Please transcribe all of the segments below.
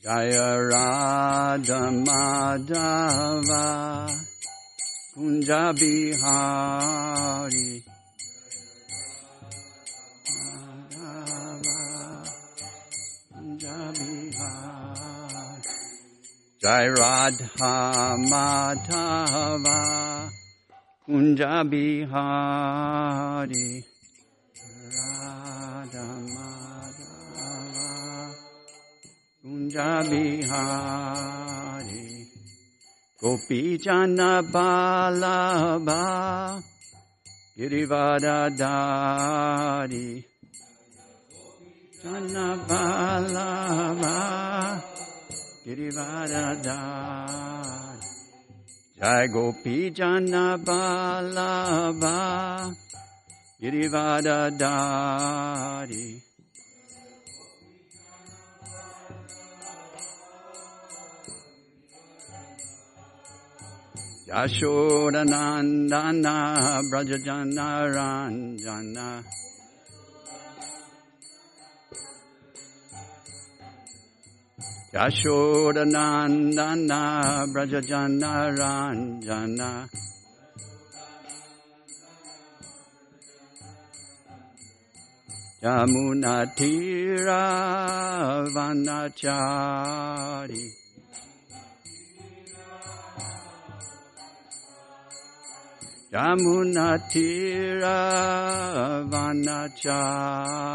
Jaya Radha Madhava Kunja Bihari Jai Radha Madhava Kunja Bihari Kunja Bihari Gopi Jana Balaba Girivadadari Jana Balaba Girivadadari Jai Gopi Jana Balaba Girivadadari Yashodanandana Brajajana Ranjana Yashodanandana Brajajana Ranjana Yamuna Tira Yamunatira Vanachari.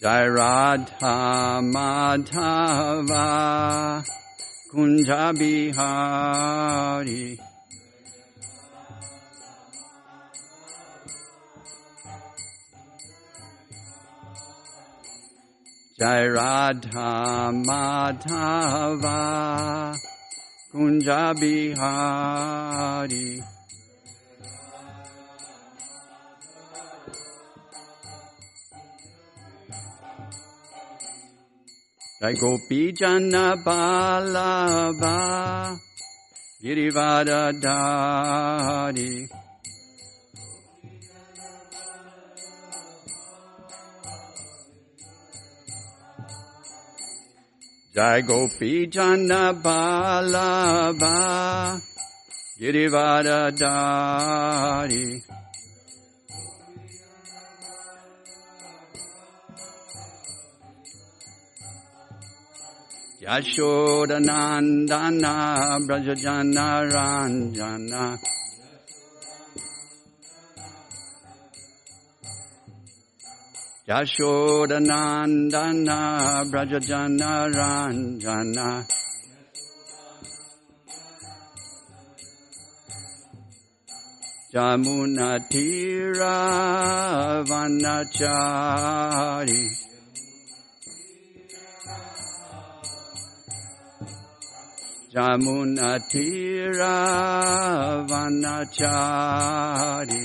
Jai Radha Madhava Kunja Jai Radha Madhava Kunja Bihari Jai Gopi Jana Balaba Girivadadari Jai Gopi Jana Balaba Girivadadari Yashodanandana Brajajana Ranjana Yashodanandana Brajajana Ranjana Jamuna Tira Vanachari Jamuna Tira Vanachari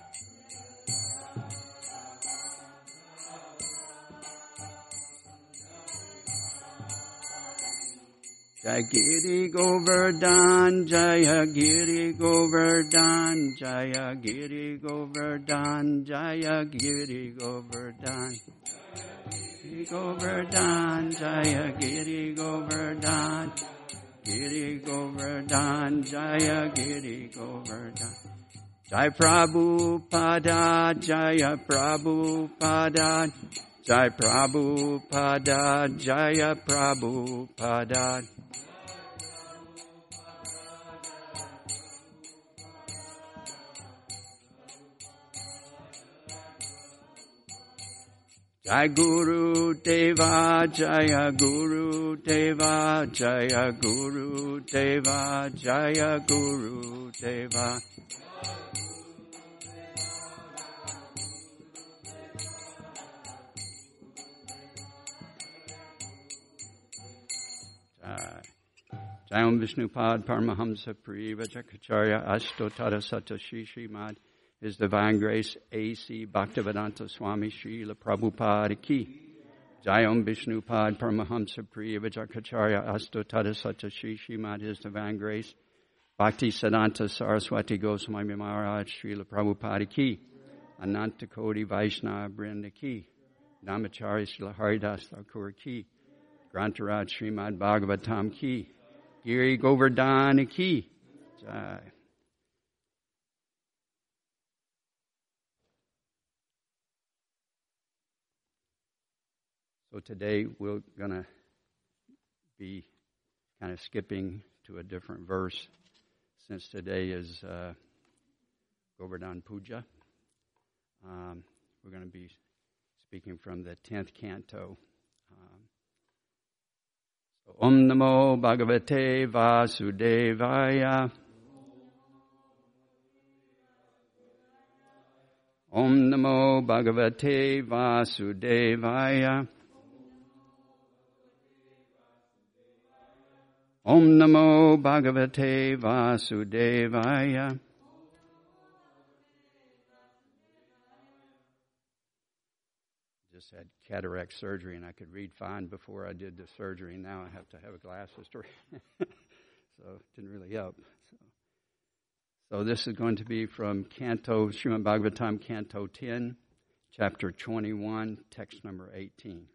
Jai Giri Govardhan, Jaya Giri Govardhan, Jaya Giri Govardhan, Jaya Giri Govardhan. Govardhan, Jaya Giri Govardhan, Giri Govardhan, Jaya Giri Govardhan. Jai Prabhupada, Jaya Prabhupada, Jai Prabhupada, Jaya Prabhupada. Jai Guru Deva Jai Guru Deva Jai Guru Deva Jai Guru Deva. Jai. Om Vishnu Vishnupad Paramahamsa Pariva Jakacharya Ashtotara Satashi Srimad his Divine Grace A.C. Bhaktivedanta Swami Srila Prabhupada Ki. Jayam Vishnupad Paramahamsa Priya Vijakacharya Astotara Sata Shri Srimad His Divine Grace Bhakti Siddhanta Saraswati Goswami Maharaj Srila Prabhupada Ki. Ananta Kodi Vaishnava Brinda Ki. Namacharya Srila Haridas Thakur Ki. Grantaraj Srimad Bhagavatam Ki. Giri Govardhan Ki. Jai. So today we're going to be kind of skipping to a different verse since today is uh, Govardhan Puja. Um, we're going to be speaking from the 10th canto. Um, so, Om Namo Bhagavate Vasudevaya. Om Namo Bhagavate Vasudevaya. Om Namo Bhagavate Vasudevaya. Just had cataract surgery and I could read fine before I did the surgery. Now I have to have a glasses to read. so it didn't really help. So, so this is going to be from Canto, Srimad Bhagavatam, Canto 10, chapter 21, text number 18.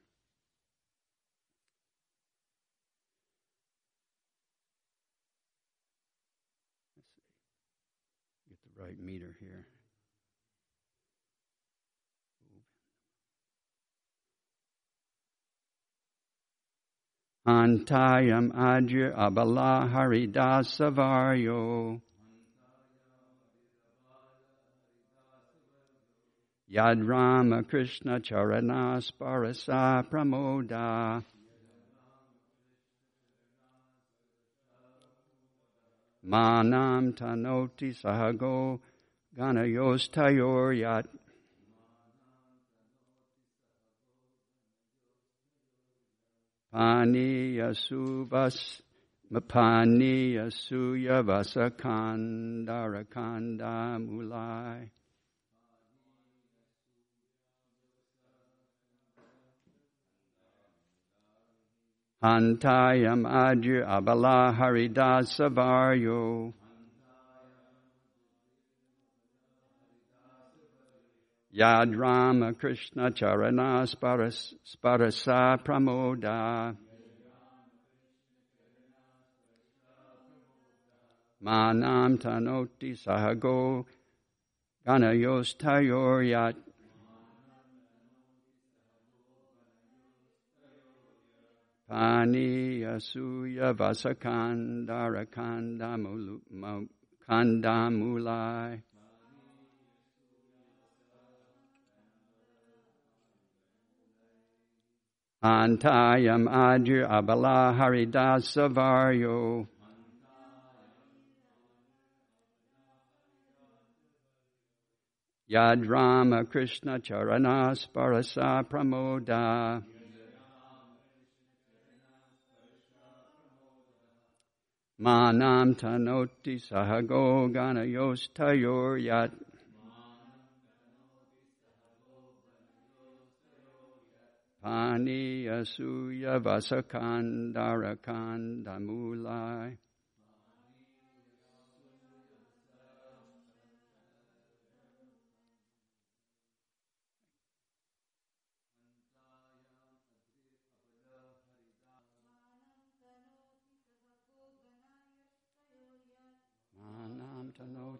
Right meter here. Antayam Ajir Abala Haridasavaryo. Yad Rama Krishna Charanas Parasa Pramoda. Manam tanoti sahago ganayos tayor yat. Pani yasuvas mapani yasuya vasakandarakanda mulai. Antayam Ajir Abala Haridasa Varyo. Yad Rama Krishna Charana Sparasa Pramoda. Manam Tanoti Sahago Ganayos Tayor Yat Pani Yasuya Vasakandara Kandamulai. Antayam Ajir Abala Haridasa Varyo. Yad Rama Krishna Charanas Parasa Pramoda. Manam tanoti sahago ganayos tayor yat. Pani asuya vasakandarakandamulai. Manam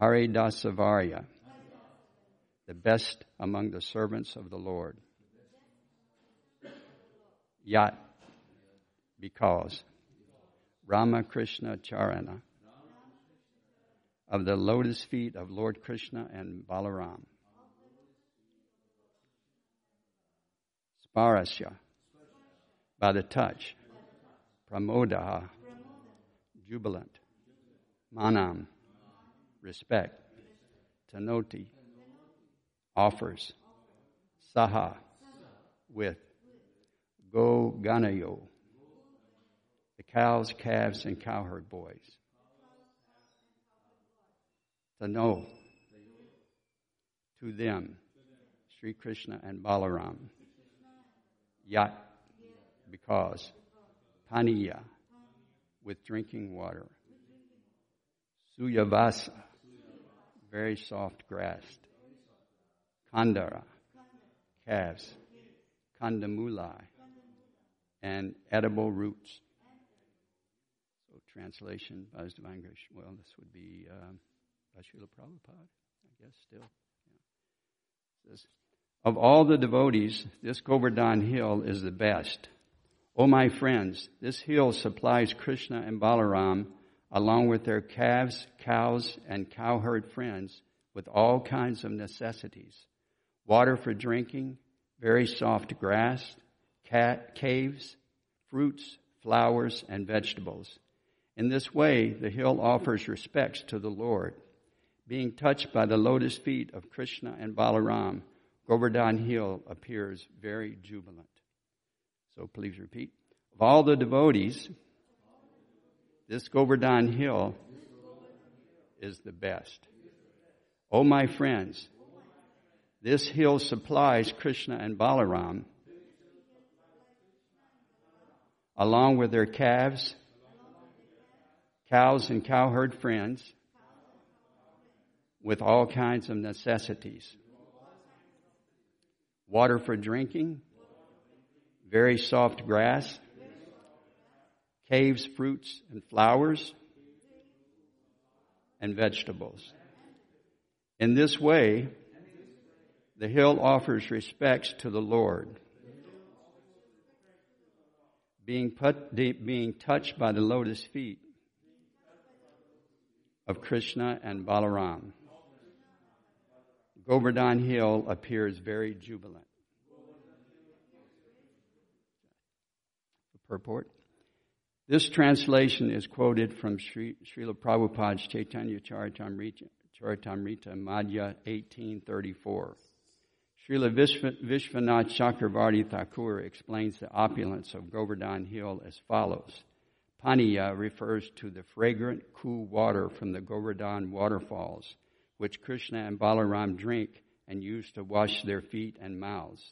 Hari Dasavarya, the best among the servants of the Lord. Yat, because Ramakrishna Charana, of the lotus feet of Lord Krishna and Balaram. Sparasya, by the touch. Pramoda, jubilant. Manam, respect. Tanoti, offers. Saha, with. Go Ganayo, the cows, calves, and cowherd boys. To know, to them, Sri Krishna and Balaram. Yat, because. Paniya, with drinking water. Suyavasa, very soft grass. Kandara, calves. Kandamulai, and edible roots. So, translation by His Divine Grace. Well, this would be um, Srila Prabhupada, I guess, still. Yeah. Says, of all the devotees, this Govardhan hill is the best. Oh, my friends, this hill supplies Krishna and Balaram, along with their calves, cows, and cowherd friends, with all kinds of necessities water for drinking, very soft grass, cat, caves, fruits, flowers, and vegetables. In this way, the hill offers respects to the Lord. Being touched by the lotus feet of Krishna and Balaram, Govardhan Hill appears very jubilant. So please repeat. Of all the devotees, this Govardhan Hill is the best. Oh, my friends, this hill supplies Krishna and Balaram along with their calves, cows, and cowherd friends with all kinds of necessities. Water for drinking, very soft grass, caves, fruits, and flowers, and vegetables. In this way, the hill offers respects to the Lord. Being, put, being touched by the lotus feet of Krishna and Balaram. Govardhan Hill appears very jubilant. The purport. This translation is quoted from Sri, Srila Prabhupada's Chaitanya Charitamrita, Charitamrita Madhya 1834. Srila Vishwanath Chakravarti Thakur explains the opulence of Govardhan Hill as follows. Paniya refers to the fragrant, cool water from the Govardhan waterfalls, which Krishna and Balaram drink and use to wash their feet and mouths.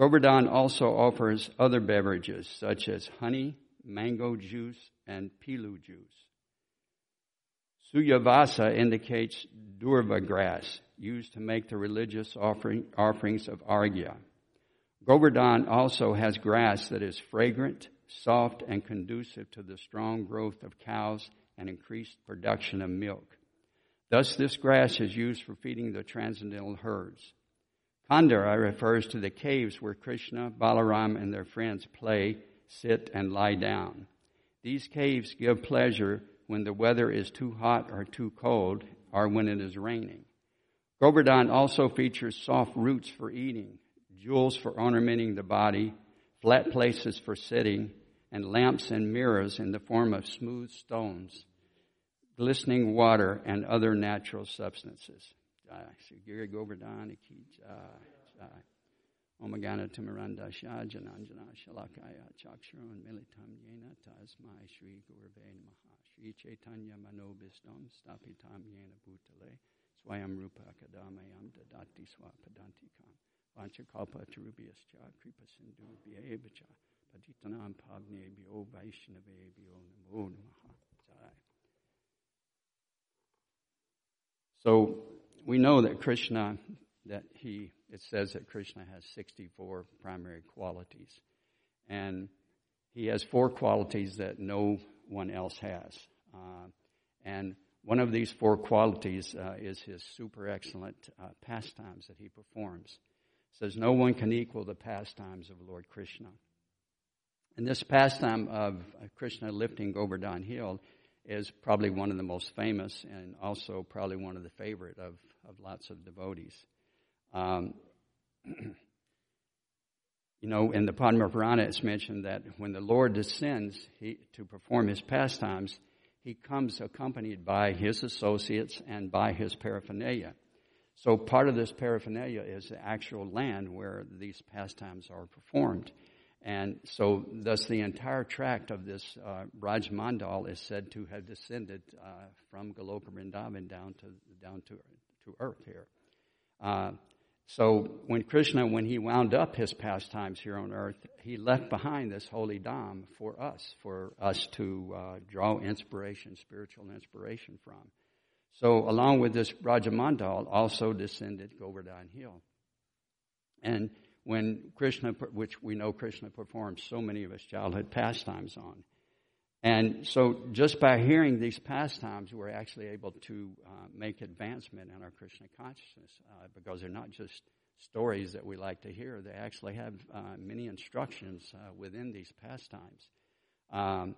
Govardhan also offers other beverages such as honey, mango juice, and pilu juice. Suyavasa indicates durva grass, used to make the religious offering, offerings of Arghya. Govardhan also has grass that is fragrant, soft, and conducive to the strong growth of cows and increased production of milk. Thus, this grass is used for feeding the transcendental herds. Kandara refers to the caves where Krishna, Balaram, and their friends play, sit, and lie down. These caves give pleasure when the weather is too hot or too cold, or when it is raining. Govardhan also features soft roots for eating, jewels for ornamenting the body, flat places for sitting, and lamps and mirrors in the form of smooth stones, glistening water, and other natural substances. Omagana Timaranda Shajananjana Shalakaya Militam Yena Tasmai Shri Gurve Namaha Shri Chaitanya Manobistam Stapitam Yena Bhutale Swayam Rupa Kadamayam Dadati Swapadantikam Vanchakalpa Kripa Sindhu Patitanam Namo Namaha. So we know that Krishna, that he, it says that Krishna has 64 primary qualities. And he has four qualities that no one else has. Uh, and one of these four qualities uh, is his super excellent uh, pastimes that he performs. It says, No one can equal the pastimes of Lord Krishna. And this pastime of Krishna lifting Govardhan Hill is probably one of the most famous and also probably one of the favorite of, of lots of devotees. Um, you know, in the Padma Purana, it's mentioned that when the Lord descends he, to perform his pastimes, he comes accompanied by his associates and by his paraphernalia. So part of this paraphernalia is the actual land where these pastimes are performed. And so, thus, the entire tract of this uh, Braj Mandal is said to have descended uh, from Goloka Vrindavan down to down to to earth here. Uh, so, when Krishna, when he wound up his pastimes here on earth, he left behind this holy dham for us, for us to uh, draw inspiration, spiritual inspiration from. So, along with this Brajamandal, also descended Govardhan Hill. And when Krishna, which we know Krishna performed so many of his childhood pastimes on. And so just by hearing these pastimes, we're actually able to uh, make advancement in our Krishna consciousness uh, because they're not just stories that we like to hear. They actually have uh, many instructions uh, within these pastimes. Um,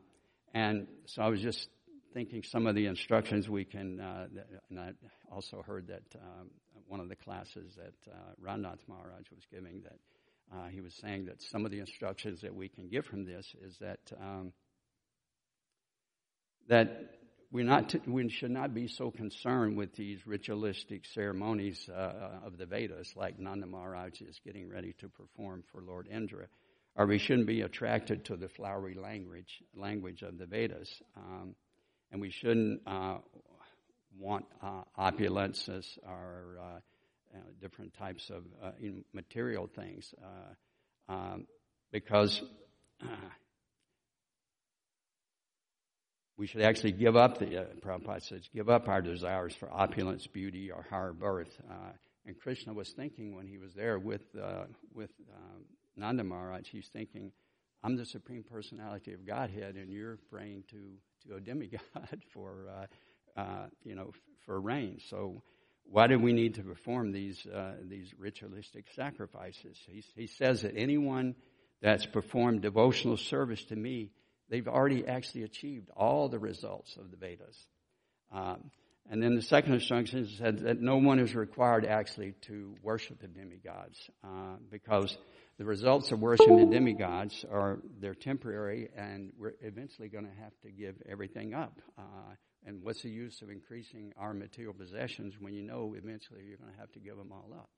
and so I was just thinking some of the instructions we can, uh, and I also heard that um, one of the classes that uh, Maharaj was giving that he was saying that some of the instructions that we can give from this is that um, that we're not to, we should not be so concerned with these ritualistic ceremonies uh, of the Vedas, like Nanda Maharaj is getting ready to perform for Lord Indra, or we shouldn't be attracted to the flowery language language of the Vedas, um, and we shouldn't uh, want uh, opulences or uh, different types of uh, material things. Uh, um, because uh, we should actually give up the, uh, Prabhupada says, give up our desires for opulence, beauty, or higher birth. Uh, and Krishna was thinking when he was there with, uh, with um, Nanda Maharaj, he's thinking, I'm the Supreme Personality of Godhead, and you're praying to, to a demigod for uh, you know, for rain. So why do we need to perform these, uh, these ritualistic sacrifices? He, he says that anyone that's performed devotional service to me, they've already actually achieved all the results of the Vedas. Um, and then the second instruction said that no one is required actually to worship the demigods, uh, because the results of worshiping the demigods are they're temporary, and we're eventually going to have to give everything up. Uh, and what's the use of increasing our material possessions when you know eventually you're going to have to give them all up?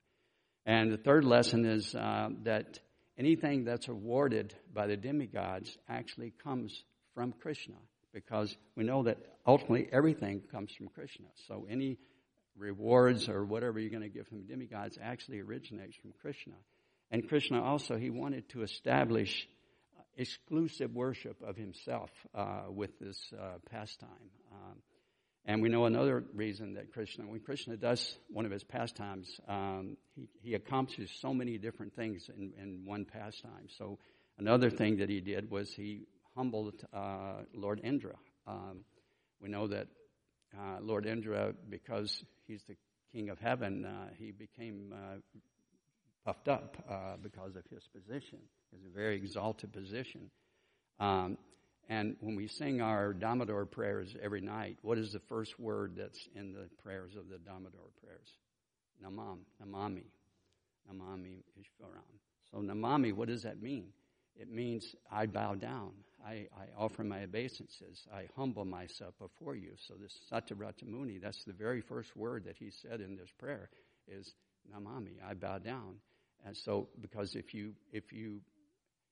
And the third lesson is uh, that anything that's awarded by the demigods actually comes from Krishna because we know that ultimately everything comes from Krishna. So any rewards or whatever you're going to give from demigods actually originates from Krishna. And Krishna also, he wanted to establish exclusive worship of himself uh, with this uh, pastime. Um, and we know another reason that Krishna, when Krishna does one of his pastimes, um, he, he, accomplishes so many different things in, in, one pastime. So another thing that he did was he humbled uh, Lord Indra. Um, we know that uh, Lord Indra, because he's the king of heaven, uh, he became uh, puffed up uh, because of his position. It's a very exalted position. Um, and when we sing our Damodar prayers every night, what is the first word that's in the prayers of the Damodar prayers? Namam, Namami, Namami Ishvaram. So Namami, what does that mean? It means I bow down. I, I offer my obeisances. I humble myself before you. So this Satyavrata Muni, that's the very first word that he said in this prayer is Namami, I bow down. And so, because if you if you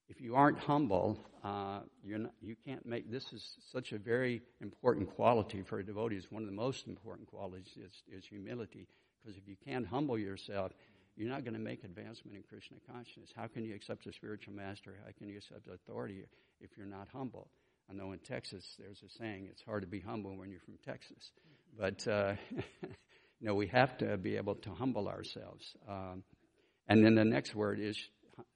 if you aren't humble, uh, you're not, you can't make. This is such a very important quality for a devotee. It's one of the most important qualities is, is humility. Because if you can't humble yourself, you're not going to make advancement in Krishna consciousness. How can you accept a spiritual master? How can you accept authority if you're not humble? I know in Texas there's a saying, it's hard to be humble when you're from Texas. But, uh, you know, we have to be able to humble ourselves. Um, and then the next word is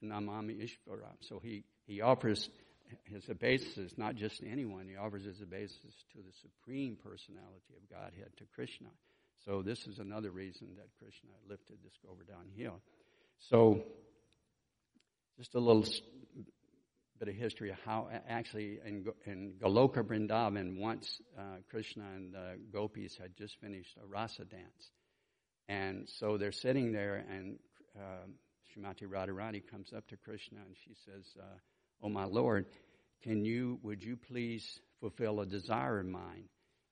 Namami Ishvaram. So he, he offers his obeisances not just to anyone, he offers his obeisances to the supreme personality of Godhead, to Krishna. So this is another reason that Krishna lifted this Govardhan hill. So just a little bit of history of how actually in, in Goloka Vrindavan, once uh, Krishna and the gopis had just finished a rasa dance. And so they're sitting there, and uh, Srimati Radharani comes up to Krishna and she says, uh, Oh my Lord, can you, would you please fulfill a desire of mine?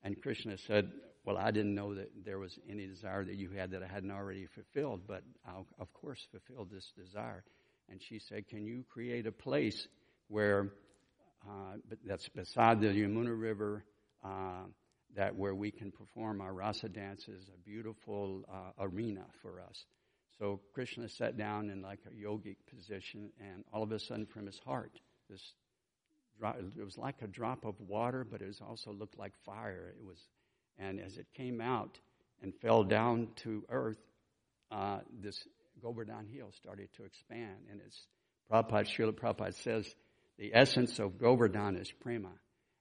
And Krishna said, Well, I didn't know that there was any desire that you had that I hadn't already fulfilled, but I'll, of course, fulfill this desire. And she said, Can you create a place where uh, that's beside the Yamuna River, uh, that where we can perform our rasa dances, a beautiful uh, arena for us? So Krishna sat down in like a yogic position, and all of a sudden, from his heart, this it was like a drop of water, but it was also looked like fire. It was, and as it came out and fell down to earth, uh, this Govardhan hill started to expand. And it's Prabhupada, Srila Prabhupada says, the essence of Govardhan is prema,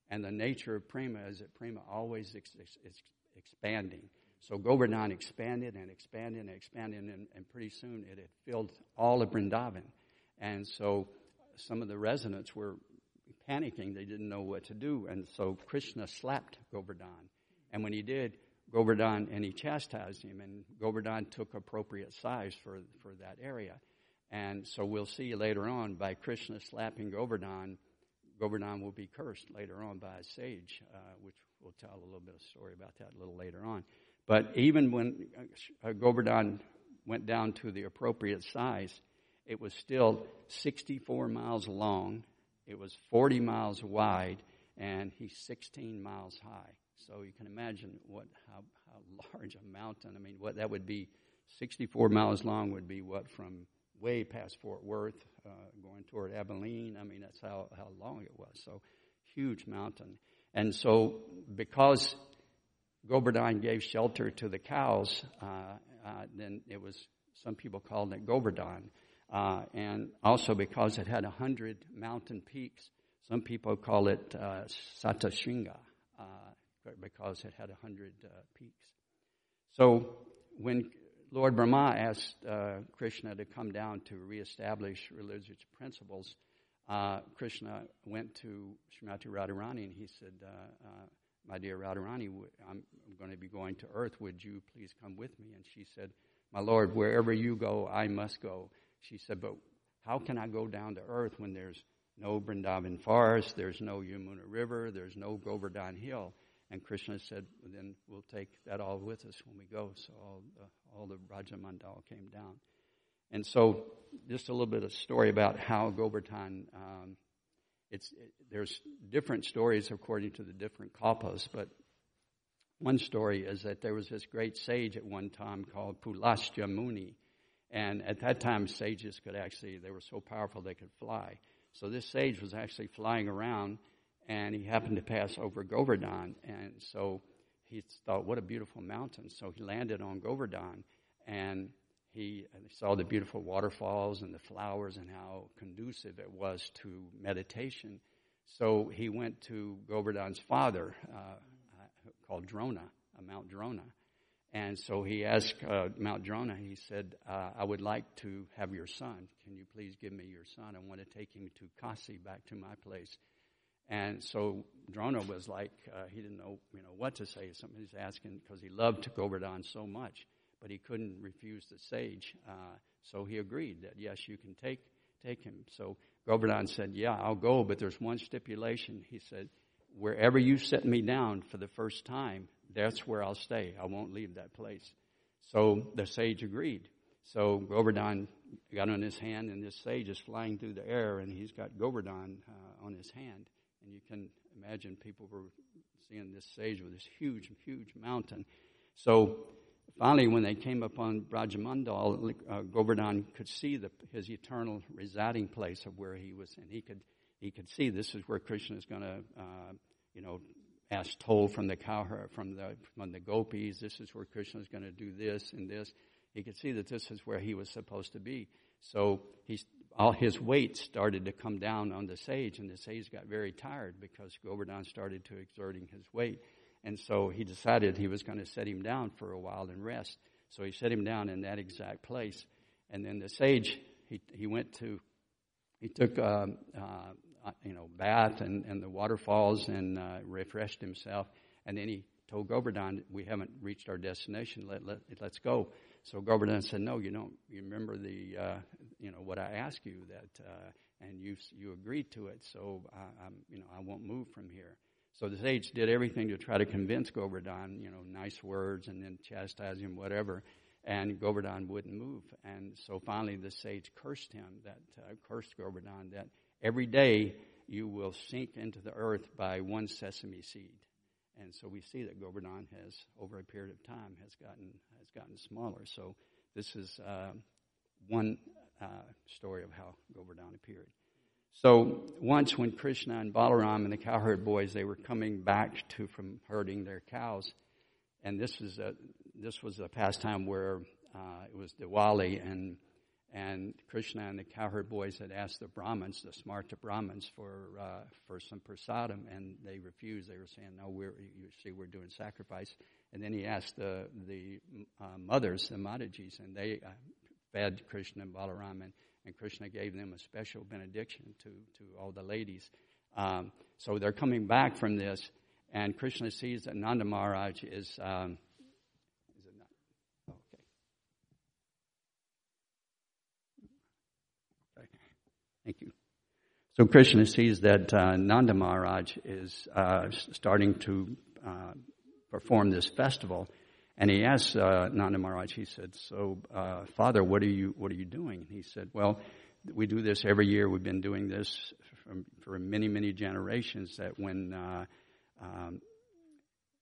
and the nature of prema is that prema always is ex- expanding. So Govardhan expanded and expanded and expanded, and, and pretty soon it had filled all of Vrindavan. And so some of the residents were panicking. They didn't know what to do. And so Krishna slapped Govardhan. And when he did, Govardhan, and he chastised him, and Govardhan took appropriate size for, for that area. And so we'll see later on by Krishna slapping Govardhan, Govardhan will be cursed later on by a sage, uh, which we'll tell a little bit of story about that a little later on. But even when uh, Govardhan went down to the appropriate size, it was still 64 miles long, it was 40 miles wide, and he's 16 miles high. So you can imagine what how, how large a mountain. I mean, what that would be. 64 miles long would be what from way past Fort Worth, uh, going toward Abilene. I mean, that's how how long it was. So huge mountain. And so because Govardhan gave shelter to the cows, uh, uh, then it was, some people called it Govardhan. Uh, and also because it had a hundred mountain peaks, some people call it uh, Satashinga uh, because it had a hundred uh, peaks. So when Lord Brahma asked Krishna to come down to reestablish religious principles, Krishna went to Srimati Radharani and he said, my dear Radharani, I'm going to be going to earth. Would you please come with me? And she said, My Lord, wherever you go, I must go. She said, But how can I go down to earth when there's no Vrindavan forest, there's no Yamuna River, there's no Govardhan Hill? And Krishna said, well, Then we'll take that all with us when we go. So all the, all the came down. And so, just a little bit of story about how Govardhan um, it's, it, there's different stories according to the different kalpas, but one story is that there was this great sage at one time called Pulastya Muni. And at that time, sages could actually, they were so powerful they could fly. So this sage was actually flying around and he happened to pass over Govardhan. And so he thought, what a beautiful mountain. So he landed on Govardhan and he saw the beautiful waterfalls and the flowers and how conducive it was to meditation. So he went to Govardhan's father, uh, called Drona, uh, Mount Drona. And so he asked uh, Mount Drona, he said, uh, I would like to have your son. Can you please give me your son? I want to take him to Kasi, back to my place. And so Drona was like, uh, he didn't know, you know, what to say. Somebody's asking because he loved Govardhan so much but he couldn't refuse the sage. Uh, so he agreed that yes, you can take take him. So Govardhan said, "Yeah, I'll go, but there's one stipulation." He said, "Wherever you set me down for the first time, that's where I'll stay. I won't leave that place." So the sage agreed. So Govardhan got on his hand, and this sage is flying through the air, and he's got Govardhan uh, on his hand. And you can imagine people were seeing this sage with this huge, huge mountain. So Finally, when they came upon Brajamandal, uh, Govardhan could see the, his eternal residing place of where he was, and he could he could see this is where Krishna is going to, uh, you know, ask toll from the cow from the from the gopis. This is where Krishna is going to do this and this. He could see that this is where he was supposed to be. So he's all his weight started to come down on the sage, and the sage got very tired because Govardhan started to exerting his weight. And so he decided he was going to set him down for a while and rest. So he set him down in that exact place. And then the sage, he, he went to, he took uh, uh, uh, you know, bath and, and the waterfalls and uh, refreshed himself. And then he told Govardhan, "We haven't reached our destination. Let let let's go." So Govardhan said, "No, you don't. You remember the uh, you know what I asked you that, uh, and you you agreed to it. So I, I'm you know I won't move from here." So the sage did everything to try to convince Govardhan, you know, nice words and then chastise him, whatever. And Govardhan wouldn't move. And so finally the sage cursed him, that uh, cursed Govardhan, that every day you will sink into the earth by one sesame seed. And so we see that Govardhan has, over a period of time, has gotten has gotten smaller. So this is uh, one uh, story of how Govardhan appeared. So once, when Krishna and Balaram and the cowherd boys they were coming back to from herding their cows, and this was a this was a pastime where uh, it was Diwali and and Krishna and the cowherd boys had asked the Brahmins, the Smarta Brahmins, for uh, for some prasadam, and they refused. They were saying, "No, we're you see, we're doing sacrifice." And then he asked the the uh, mothers, the Matajis, and they uh, fed Krishna and Balaram, and, and, Krishna gave them a special benediction to to all the ladies. Um, so they're coming back from this, and Krishna sees that Nanda Maharaj is. Um, Thank you. So Krishna sees that uh, Nanda Maharaj is uh, starting to uh, perform this festival, and he asked uh, Nanda Maharaj. He said, "So, uh, Father, what are you what are you doing?" And he said, "Well, we do this every year. We've been doing this for, for many many generations. That when uh, um,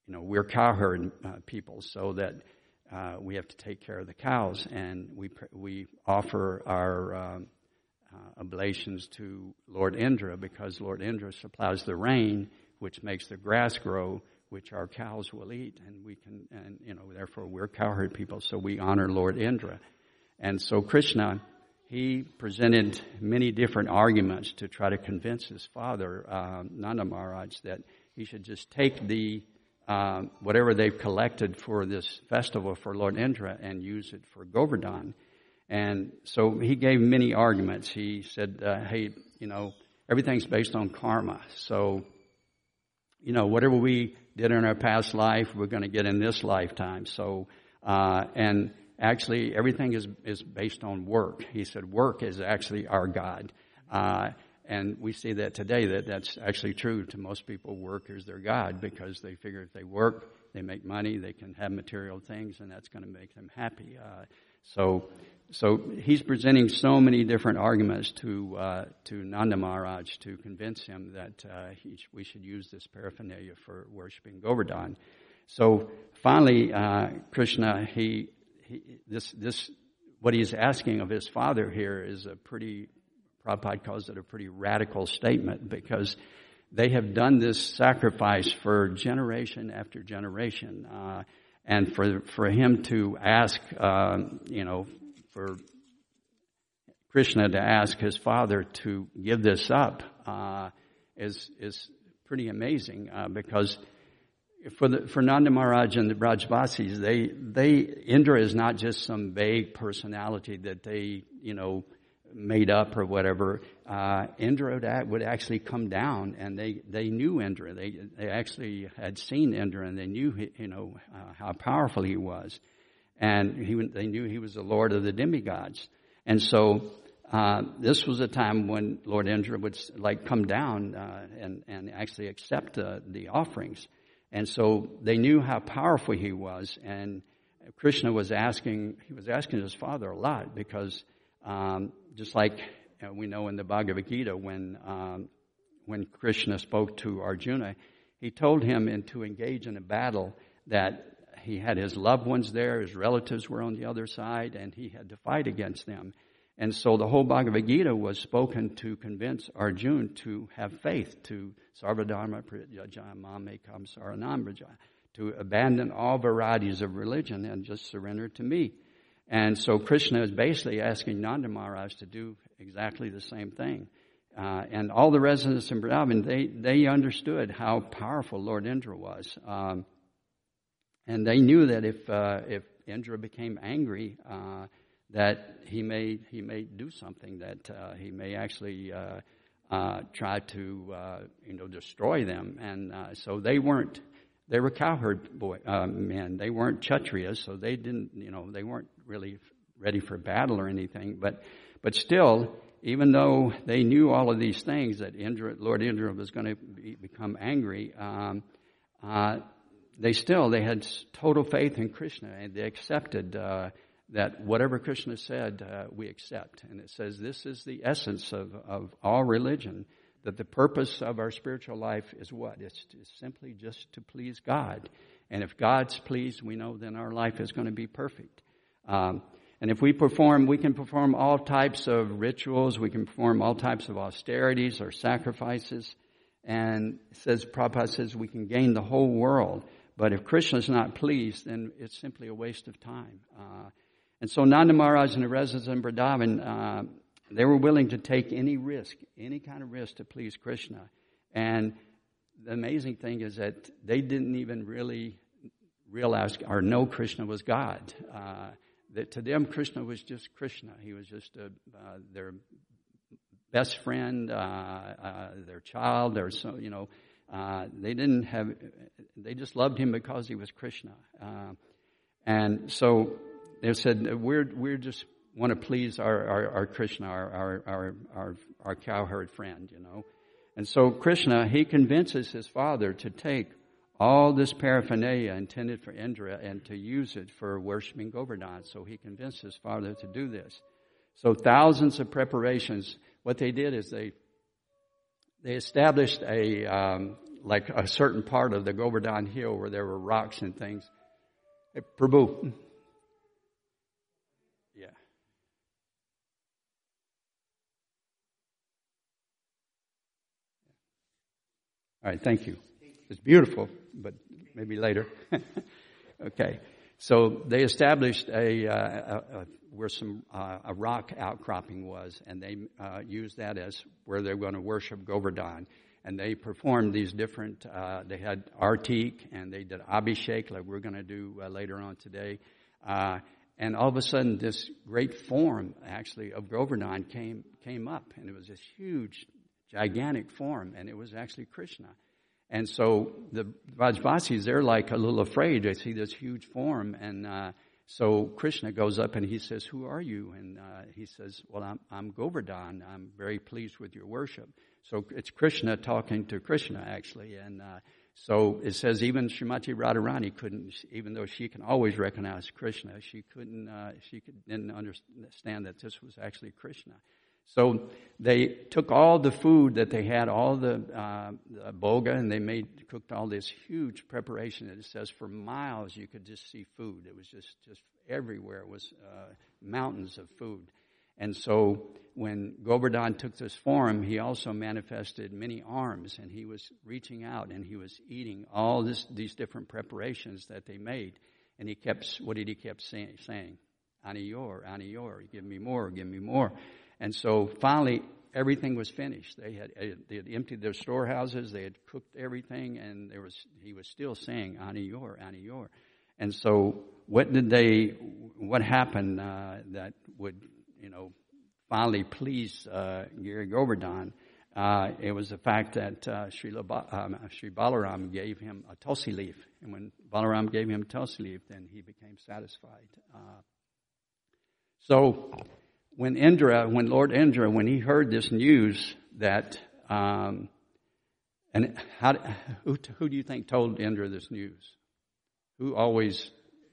you know we're cowherd people, so that." we have to take care of the cows, and we we offer our um, uh, oblations to Lord Indra because Lord Indra supplies the rain, which makes the grass grow, which our cows will eat, and we can, and you know, therefore we're cowherd people, so we honor Lord Indra. And so Krishna, he presented many different arguments to try to convince his father, uh, Nanda Maharaj, that he should just take the uh, whatever they've collected for this festival for Lord Indra and use it for Govardhan. And so he gave many arguments. He said, uh, hey, you know, everything's based on karma. So, you know, whatever we did in our past life, we're going to get in this lifetime. So, uh, and actually everything is, is based on work. He said work is actually our God. Uh, and we see that today that that's actually true to most people. Work is their God because they figure if they work, they make money, they can have material things, and that's going to make them happy. Uh, so so he's presenting so many different arguments to uh, to Nanda Maharaj to convince him that uh, he, we should use this paraphernalia for worshiping Govardhan. So finally, uh, Krishna, he, he, this this what he's asking of his father here is a pretty Prabhupada calls it a pretty radical statement because they have done this sacrifice for generation after generation. Uh, and for for him to ask, uh, you know, for Krishna to ask his father to give this up uh, is is pretty amazing uh, because for the for Nanda Maharaj and the Brajvasis, they they Indra is not just some vague personality that they you know made up or whatever. Uh, Indra would actually come down, and they they knew Indra. They they actually had seen Indra, and they knew you know uh, how powerful he was and he, they knew he was the Lord of the demigods. And so uh, this was a time when Lord Indra would like come down uh, and and actually accept uh, the offerings, and so they knew how powerful he was. And Krishna was asking he was asking his father a lot because um, just like know, we know in the Bhagavad Gita when um, when Krishna spoke to Arjuna, he told him in, to engage in a battle that he had his loved ones there, his relatives were on the other side, and he had to fight against them. And so the whole Bhagavad Gita was spoken to convince Arjun to have faith, to sarvadharma prijajamamekam saranambraja, to abandon all varieties of religion and just surrender to me. And so Krishna is basically asking Nanda Maharaj to do exactly the same thing. Uh, and all the residents in Vrindavan, they, they understood how powerful Lord Indra was. Um, and they knew that if uh, if Indra became angry, uh, that he may he may do something that uh, he may actually uh, uh, try to uh, you know destroy them, and so they weren't. They were cowherd boy men. They weren't kshatriyas, so they didn't. You know, they weren't really ready for battle or anything. But but still, even though they knew all of these things that Indra, Lord Indra was going to be, become angry, um, they still they had total faith in Krishna and they accepted uh, that whatever Krishna said uh, we accept. And it says this is the essence of, of all religion. That the purpose of our spiritual life is what? It's, it's simply just to please God. And if God's pleased, we know then our life is going to be perfect. Um, and if we perform, we can perform all types of rituals, we can perform all types of austerities or sacrifices. And says, Prabhupada says we can gain the whole world. But if Krishna is not pleased, then it's simply a waste of time. Uh, and so Nanda Maharaj and the residents in Vrindavan, uh, they were willing to take any risk, any kind of risk to please Krishna. And the amazing thing is that they didn't even really realize or know Krishna was God. Uh, that to them, Krishna was just Krishna. He was just a, uh, their best friend, uh, uh, their child, their so you know. Uh, they didn't have. They just loved him because he was Krishna. Uh, and so they said, we're, we're just want to please our, our, our Krishna, our, our, our, our, our cowherd friend, you know. And so Krishna, he convinces his father to take all this paraphernalia intended for Indra and to use it for worshiping Govardhan. So he convinced his father to do this. So thousands of preparations. What they did is they they established a um, like a certain part of the Govardhan hill where there were rocks and things. Hey, Prabhu, Yeah. All right, thank you. It's beautiful, but maybe later. okay. So they established a, uh, a, a where some uh, a rock outcropping was, and they uh, used that as where they were going to worship Govardhan. And they performed these different. Uh, they had artik and they did abhishek, like we're going to do uh, later on today. Uh, and all of a sudden, this great form, actually, of Govardhan came came up, and it was this huge gigantic form, and it was actually Krishna. And so the Vrajvasis, they're like a little afraid. They see this huge form, and uh, so Krishna goes up and he says, "Who are you?" And uh, he says, "Well, I'm, I'm Govardhan. I'm very pleased with your worship." So it's Krishna talking to Krishna actually, and uh, so it says even Srimati Radharani couldn't, even though she can always recognize Krishna, she couldn't, uh, she could, didn't understand that this was actually Krishna. So they took all the food that they had, all the, uh, the bhoga, and they made cooked all this huge preparation. And it says for miles you could just see food. It was just just everywhere. It was uh, mountains of food. And so when Govardhan took this form, he also manifested many arms, and he was reaching out and he was eating all this, these different preparations that they made. And he kept, what did he keep saying? saying? Aniyor, Aniyor, give me more, give me more. And so finally, everything was finished. They had, they had emptied their storehouses, they had cooked everything, and there was, he was still saying, Aniyor, Aniyor. And so what did they, what happened uh, that would, you know, finally please uh, Giri Govardhan? Uh, it was the fact that uh, Sri, um, Sri Balaram gave him a tulsi leaf. And when Balaram gave him a tulsi leaf, then he became satisfied. Uh, so when Indra, when Lord Indra, when he heard this news that, um, and how, who, who do you think told Indra this news? Who always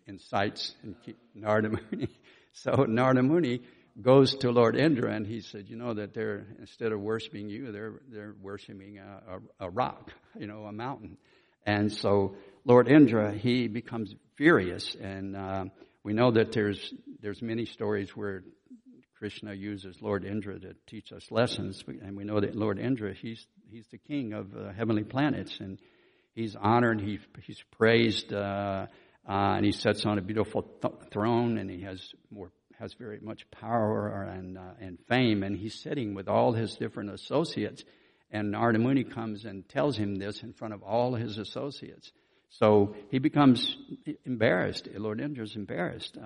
incites and keep, Narada Muni? So Narada Muni goes to Lord Indra and he said, you know that they're instead of worshiping you, they're they're worshiping a, a, a rock, you know, a mountain. And so Lord Indra he becomes furious, and uh, we know that there's there's many stories where Krishna uses Lord Indra to teach us lessons, and we know that Lord Indra, he's he's the king of uh, heavenly planets, and he's honored, he, he's praised, uh, uh, and he sits on a beautiful th- throne, and he has more has very much power and uh, and fame, and he's sitting with all his different associates, and Narada Muni comes and tells him this in front of all his associates. So he becomes embarrassed. Lord Indra's embarrassed.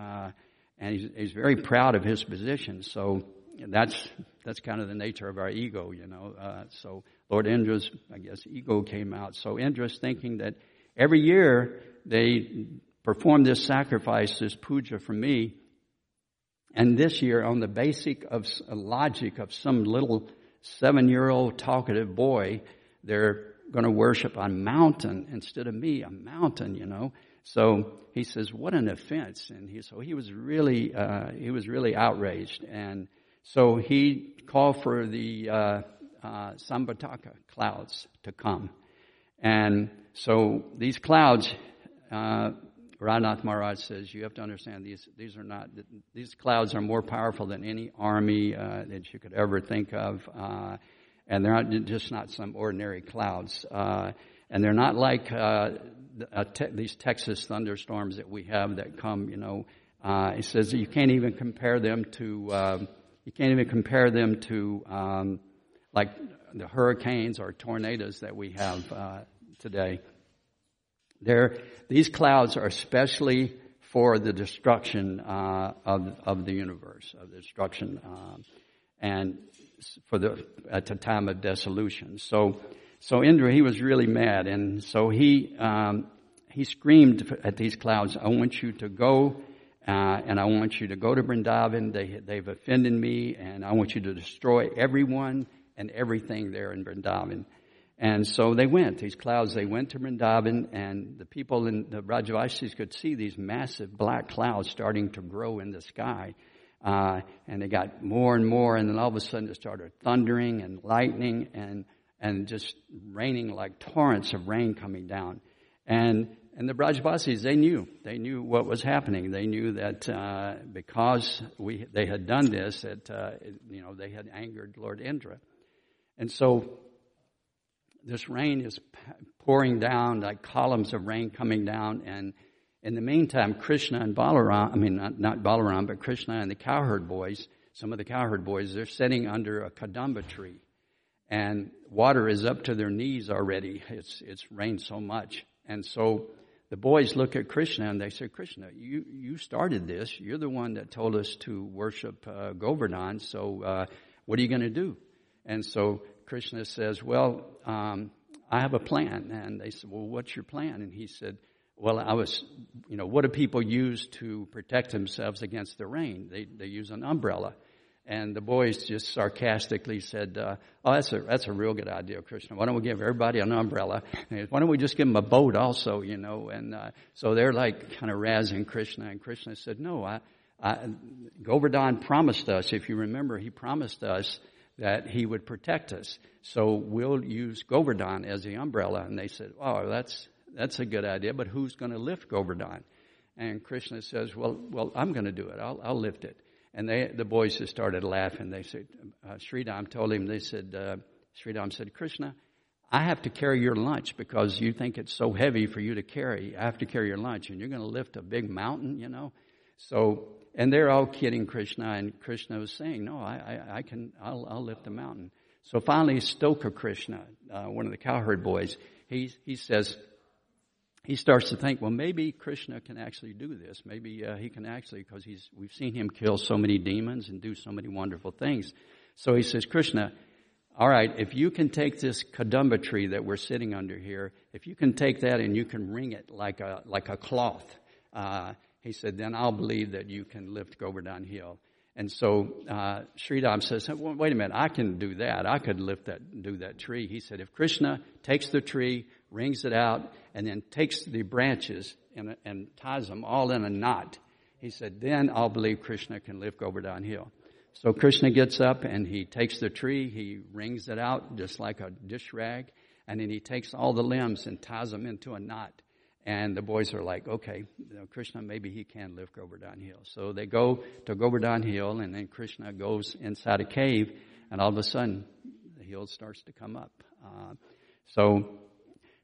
And he's, he's very proud of his position. So that's that's kind of the nature of our ego, you know. Uh, so Lord Indra's, I guess, ego came out. So Indra's thinking that every year they perform this sacrifice, this puja for me, and this year, on the basic of logic of some little seven-year-old talkative boy, they're going to worship a mountain instead of me, a mountain, you know. So he says, "What an offense!" And he so he was really uh, he was really outraged, and so he called for the uh, uh, Samvartaka clouds to come, and so these clouds. Uh, Radhanath Maharaj says you have to understand these these are not these clouds are more powerful than any army uh, that you could ever think of, uh, and they're not just not some ordinary clouds, uh, and they're not like uh, te- these Texas thunderstorms that we have that come. You know, uh, he says you can't even compare them to um, you can't even compare them to um, like the hurricanes or tornadoes that we have uh, today. There, these clouds are especially for the destruction uh, of of the universe, of the destruction, um, and for the at the time of dissolution. So, so Indra he was really mad, and so he um, he screamed at these clouds, "I want you to go." Uh, and I want you to go to Vrindavan. They, they've offended me, and I want you to destroy everyone and everything there in Vrindavan. And so they went, these clouds, they went to Vrindavan, and the people in the Brajavasis could see these massive black clouds starting to grow in the sky. Uh, and they got more and more, and then all of a sudden it started thundering and lightning and, and just raining like torrents of rain coming down. And, and the Brajavasis, they knew. They knew what was happening. They knew that uh, because we, they had done this, that, uh, you know, they had angered Lord Indra. And so this rain is pouring down like columns of rain coming down and in the meantime krishna and balaram i mean not, not balaram but krishna and the cowherd boys some of the cowherd boys they're sitting under a kadamba tree and water is up to their knees already it's it's rained so much and so the boys look at krishna and they say krishna you you started this you're the one that told us to worship uh, govardhan so uh, what are you going to do and so Krishna says, Well, um, I have a plan. And they said, Well, what's your plan? And he said, Well, I was, you know, what do people use to protect themselves against the rain? They, they use an umbrella. And the boys just sarcastically said, uh, "Oh, that's a that's a real good idea, Krishna. Why don't we give everybody an umbrella? Why don't we just give them a boat also? You know?" And uh, so they're like kind of razzing Krishna, and Krishna said, "No, I, I, Govardhan promised us. If you remember, he promised us that he would protect us. So we'll use Govardhan as the umbrella. And they said, oh, that's, that's a good idea, but who's going to lift Govardhan? And Krishna says, well, well, I'm going to do it. I'll, I'll lift it. And they, the boys just started laughing. They said, uh, Sridham told him, they said, uh, Sridham said, Krishna, I have to carry your lunch because you think it's so heavy for you to carry. I have to carry your lunch and you're going to lift a big mountain, you know? So and they're all kidding Krishna, and Krishna was saying, "No, I, I, I can, I'll, I'll lift the mountain." So finally, Stoka Krishna, uh, one of the cowherd boys, he he says, he starts to think, well, maybe Krishna can actually do this. Maybe uh, he can actually, because he's we've seen him kill so many demons and do so many wonderful things. So he says, Krishna, all right, if you can take this kadamba tree that we're sitting under here, if you can take that and you can wring it like a like a cloth. Uh, he said, then I'll believe that you can lift Govardhan Hill. And so uh, Sridham says, well, wait a minute, I can do that. I could lift that, do that tree. He said, if Krishna takes the tree, wrings it out, and then takes the branches and, and ties them all in a knot, he said, then I'll believe Krishna can lift Govardhan Hill. So Krishna gets up and he takes the tree, he wrings it out just like a dish rag, and then he takes all the limbs and ties them into a knot. And the boys are like, okay, you know, Krishna, maybe he can lift Govardhan Hill. So they go to Govardhan Hill, and then Krishna goes inside a cave, and all of a sudden, the hill starts to come up. Uh, so,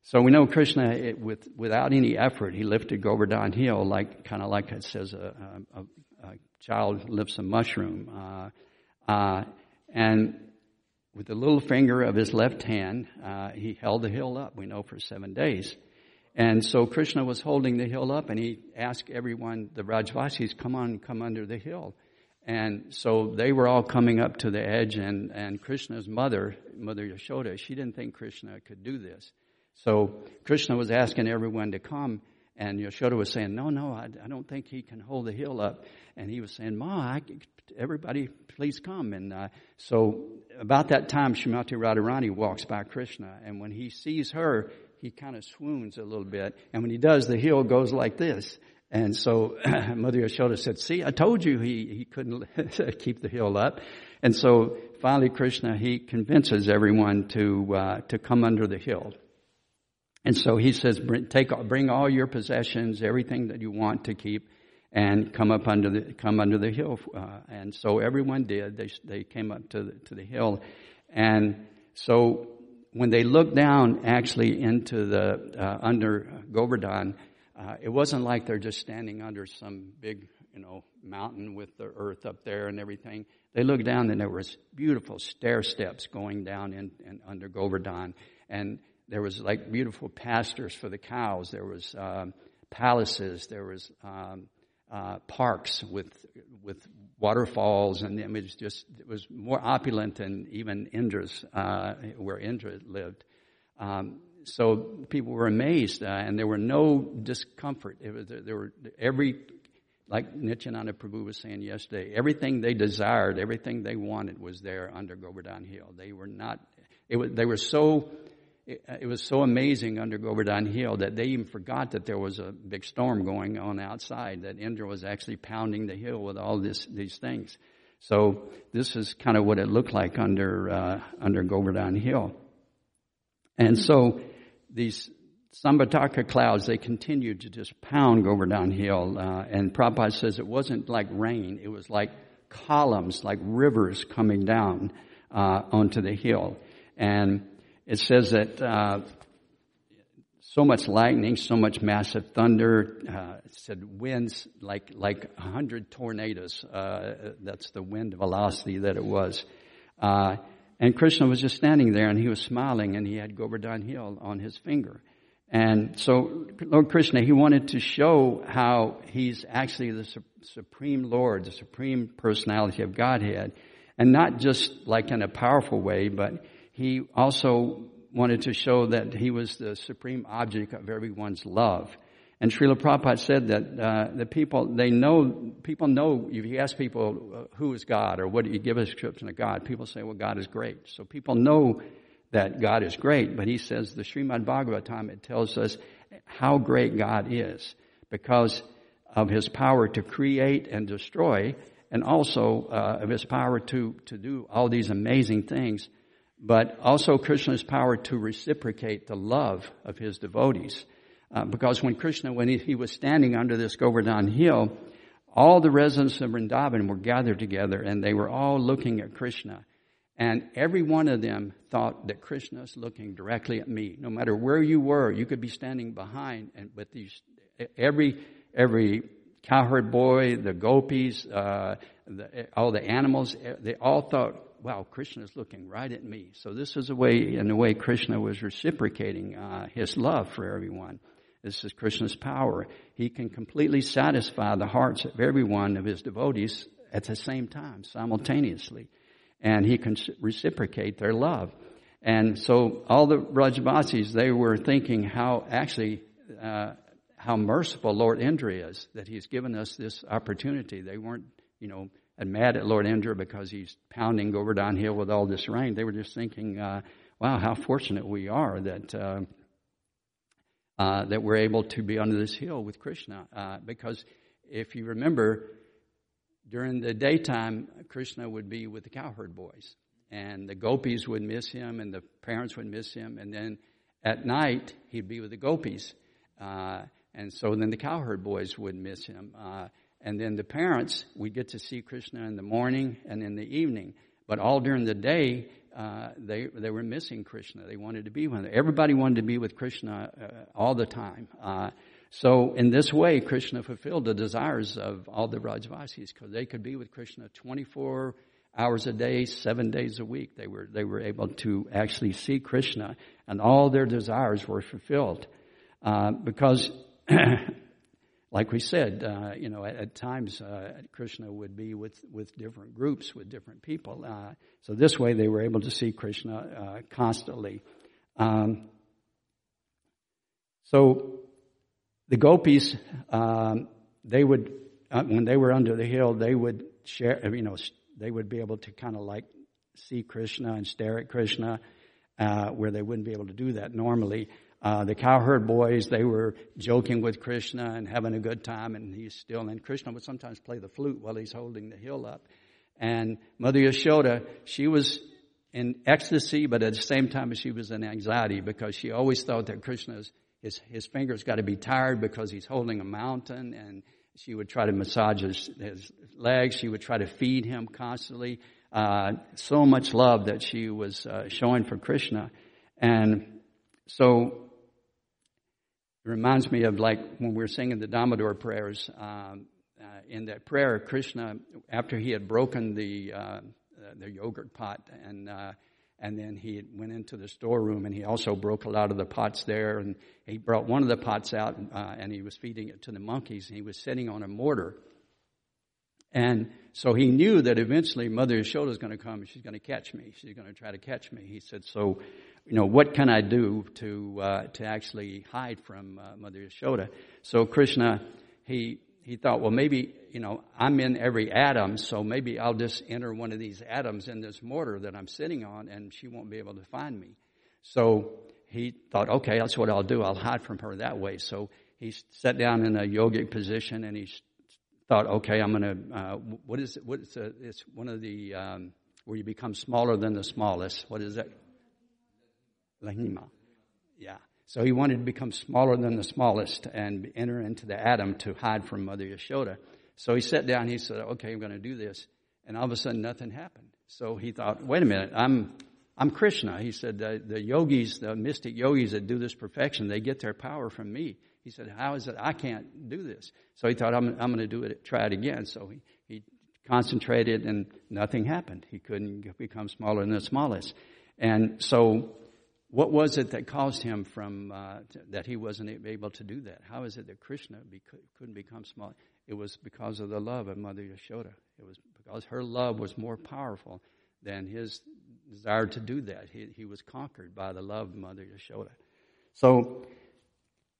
so we know Krishna, it, with without any effort, he lifted Govardhan Hill, like kind of like it says a, a, a, child lifts a mushroom, uh, uh, and with the little finger of his left hand, uh, he held the hill up. We know for seven days. And so Krishna was holding the hill up and he asked everyone, the Brajavasis, come on, come under the hill. And so they were all coming up to the edge, and, and Krishna's mother, Mother Yashoda, she didn't think Krishna could do this. So Krishna was asking everyone to come, and Yashoda was saying, No, no, I, I don't think he can hold the hill up. And he was saying, Ma, I, everybody, please come. And uh, so about that time, Shrimati Radharani walks by Krishna, and when he sees her, he kind of swoons a little bit. And when he does, the hill goes like this. And so Mother Yashoda said, see, I told you he, he couldn't keep the hill up. And so finally Krishna, he convinces everyone to, uh, to come under the hill. And so he says, bring, take, bring all your possessions, everything that you want to keep, and come up under the, come under the hill. Uh, and so everyone did. They, they came up to the, to the hill. And so when they looked down actually into the, uh, under Govardhan, uh, it wasn't like they're just standing under some big, you know, mountain with the earth up there and everything. They looked down and there was beautiful stair steps going down in, in under Govardhan. And there was like beautiful pastures for the cows. There was um, palaces. There was um, uh, parks with with waterfalls, and it was just it was more opulent than even Indra's uh, where Indra lived. Um, so people were amazed, uh, and there were no discomfort. Was, there were every, like Nityananda Prabhu was saying yesterday, everything they desired, everything they wanted was there under Govardhan Hill. They were not, it was, they were so, it, it was so amazing under Govardhan Hill that they even forgot that there was a big storm going on outside, that Indra was actually pounding the hill with all this, these things. So this is kind of what it looked like under, uh, under Govardhan Hill. And so these Samvartaka clouds, they continued to just pound Govardhan Hill. Uh, and Prabhupada says it wasn't like rain, it was like columns, like rivers coming down uh, onto the hill. And it says that uh, so much lightning, so much massive thunder. Uh, it said winds like like a hundred tornadoes. Uh, that's the wind velocity that it was. Uh, and Krishna was just standing there and he was smiling and he had Govardhan Hill on his finger. And so Lord Krishna, he wanted to show how he's actually the supreme Lord, the supreme personality of Godhead. And not just like in a powerful way, but he also wanted to show that he was the supreme object of everyone's love. And Srila Prabhupada said that uh, the people, they know, people know, if you ask people uh, who is God or what do you give a description of God, people say, well, God is great. So people know that God is great, but he says the Srimad Bhagavatam, it tells us how great God is because of his power to create and destroy and also uh, of his power to, to do all these amazing things, but also Krishna's power to reciprocate the love of his devotees. Uh, because when Krishna, when he, he, was standing under this Govardhan hill, all the residents of Vrindavan were gathered together and they were all looking at Krishna. And every one of them thought that Krishna is looking directly at me. No matter where you were, you could be standing behind and with these, every, every cowherd boy, the gopis, uh, the, all the animals, they all thought, wow, Krishna is looking right at me. So this is a way, in a way, Krishna was reciprocating uh, his love for everyone. This is Krishna's power. He can completely satisfy the hearts of every one of his devotees at the same time, simultaneously. And he can reciprocate their love. And so all the Brajvasis, they were thinking how actually, uh, how merciful Lord Indra is that he's given us this opportunity. They weren't, you know, mad at Lord Indra because he's pounding Govardhan Hill with all this rain. They were just thinking, uh, wow, how fortunate we are that, uh, uh, that we're able to be under this hill with Krishna. Uh, because if you remember, during the daytime, Krishna would be with the cowherd boys, and the gopis would miss him, and the parents would miss him, and then at night he'd be with the gopis, uh, and so then the cowherd boys would miss him, uh, and then the parents we'd get to see Krishna in the morning and in the evening, but all during the day uh, they they were missing Krishna. They wanted to be with him. Everybody wanted to be with Krishna uh, all the time. Uh, so in this way, Krishna fulfilled the desires of all the Brajvasis because they could be with Krishna 24 hours a day, seven days a week. They were they were able to actually see Krishna, and all their desires were fulfilled uh, because. like we said, uh, you know, at, at times uh, Krishna would be with, with different groups, with different people. Uh, so this way they were able to see Krishna uh, constantly. Um, so the gopis, um, they would, uh, when they were under the hill, they would share, you know, they would be able to kind of like see Krishna and stare at Krishna, uh, where they wouldn't be able to do that normally. Uh, the cowherd boys, they were joking with Krishna and having a good time, and he's still, and Krishna would sometimes play the flute while he's holding the hill up. And Mother Yashoda, she was in ecstasy, but at the same time she was in anxiety because she always thought that Krishna's, his, his fingers got to be tired because he's holding a mountain and she would try to massage his, his legs. She would try to feed him constantly. Uh, so much love that she was uh, showing for Krishna. And so it reminds me of like when we were singing the Damodar prayers. Um, uh, in that prayer, Krishna, after he had broken the uh, the yogurt pot, and uh, and then he went into the storeroom, and he also broke a lot of the pots there, and he brought one of the pots out, uh, and he was feeding it to the monkeys. And he was sitting on a mortar, and so he knew that eventually Mother Yashoda is going to come, and she's going to catch me. She's going to try to catch me. He said, so you know, what can I do to uh, to actually hide from uh, Mother Yashoda? So Krishna, he he thought, well, maybe you know, I'm in every atom, so maybe I'll just enter one of these atoms in this mortar that I'm sitting on, and she won't be able to find me. So he thought, okay, that's what I'll do. I'll hide from her that way. So he sat down in a yogic position, and he thought, okay, I'm going to. Uh, what is it? What is it? It's one of the um, where you become smaller than the smallest. What is that? Laghima. Yeah. So he wanted to become smaller than the smallest and enter into the atom to hide from Mother Yashoda. So he sat down, he said, okay, I'm going to do this. And all of a sudden nothing happened. So he thought, wait a minute, I'm, I'm Krishna. He said, the, the yogis, the mystic yogis that do this perfection, they get their power from me. He said, how is it I can't do this? So he thought, I'm, I'm going to do it, try it again. So he, he concentrated and nothing happened. He couldn't become smaller than the smallest. And so what was it that caused him from uh, that he wasn't able to do that? How is it that Krishna couldn't become small? It was because of the love of Mother Yashoda. It was because her love was more powerful than his desire to do that. He, he was conquered by the love of Mother Yashoda. So,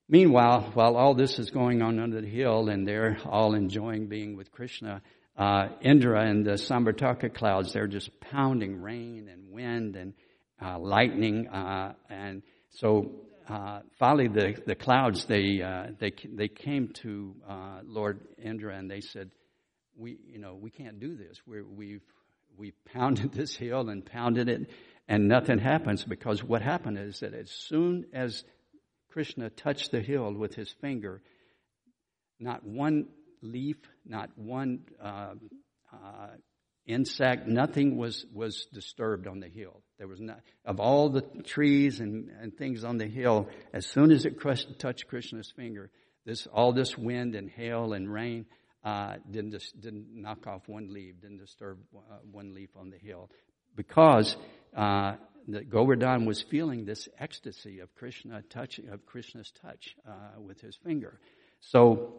meanwhile, while all this is going on under the hill and they're all enjoying being with Krishna, uh, Indra and the Samvartaka clouds, they're just pounding rain and wind and uh, lightning, uh, and so uh, finally the the clouds they uh, they they came to uh, Lord Indra and they said, we you know we can't do this. we we've we pounded this hill and pounded it, and nothing happens because what happened is that as soon as Krishna touched the hill with his finger, not one leaf, not one uh, uh, insect, nothing was, was disturbed on the hill. There was not, of all the trees and, and things on the hill, as soon as it crushed, touched Krishna's finger, this, all this wind and hail and rain, uh, didn't, just, didn't knock off one leaf, didn't disturb uh, one leaf on the hill. Because, uh, that Govardhan was feeling this ecstasy of Krishna touching, of Krishna's touch, uh, with his finger. So,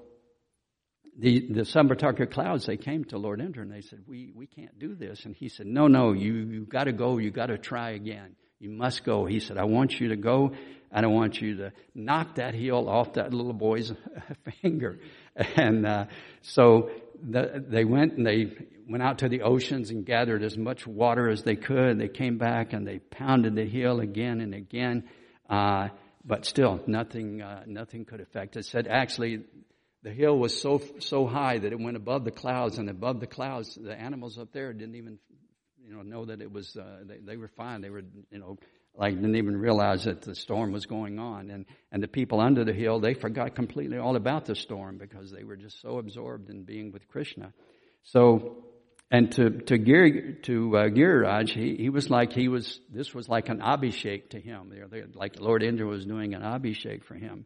the, the Samvartaka clouds, they came to Lord Indra and they said, we, we can't do this. And he said, no, no, you, you gotta go, you gotta try again. You must go. He said, I want you to go. and I want you to knock that heel off that little boy's finger. And, uh, so the, they went and they went out to the oceans and gathered as much water as they could. They came back and they pounded the heel again and again. Uh, but still, nothing, uh, nothing could affect it. Said actually, the hill was so so high that it went above the clouds, and above the clouds, the animals up there didn't even, you know, know that it was. Uh, they, they were fine. They were, you know, like didn't even realize that the storm was going on, and and the people under the hill they forgot completely all about the storm because they were just so absorbed in being with Krishna. So, and to to Gir to uh, Giriraj, he he was like he was. This was like an abhishek to him. Like Lord Indra was doing an abhishek for him.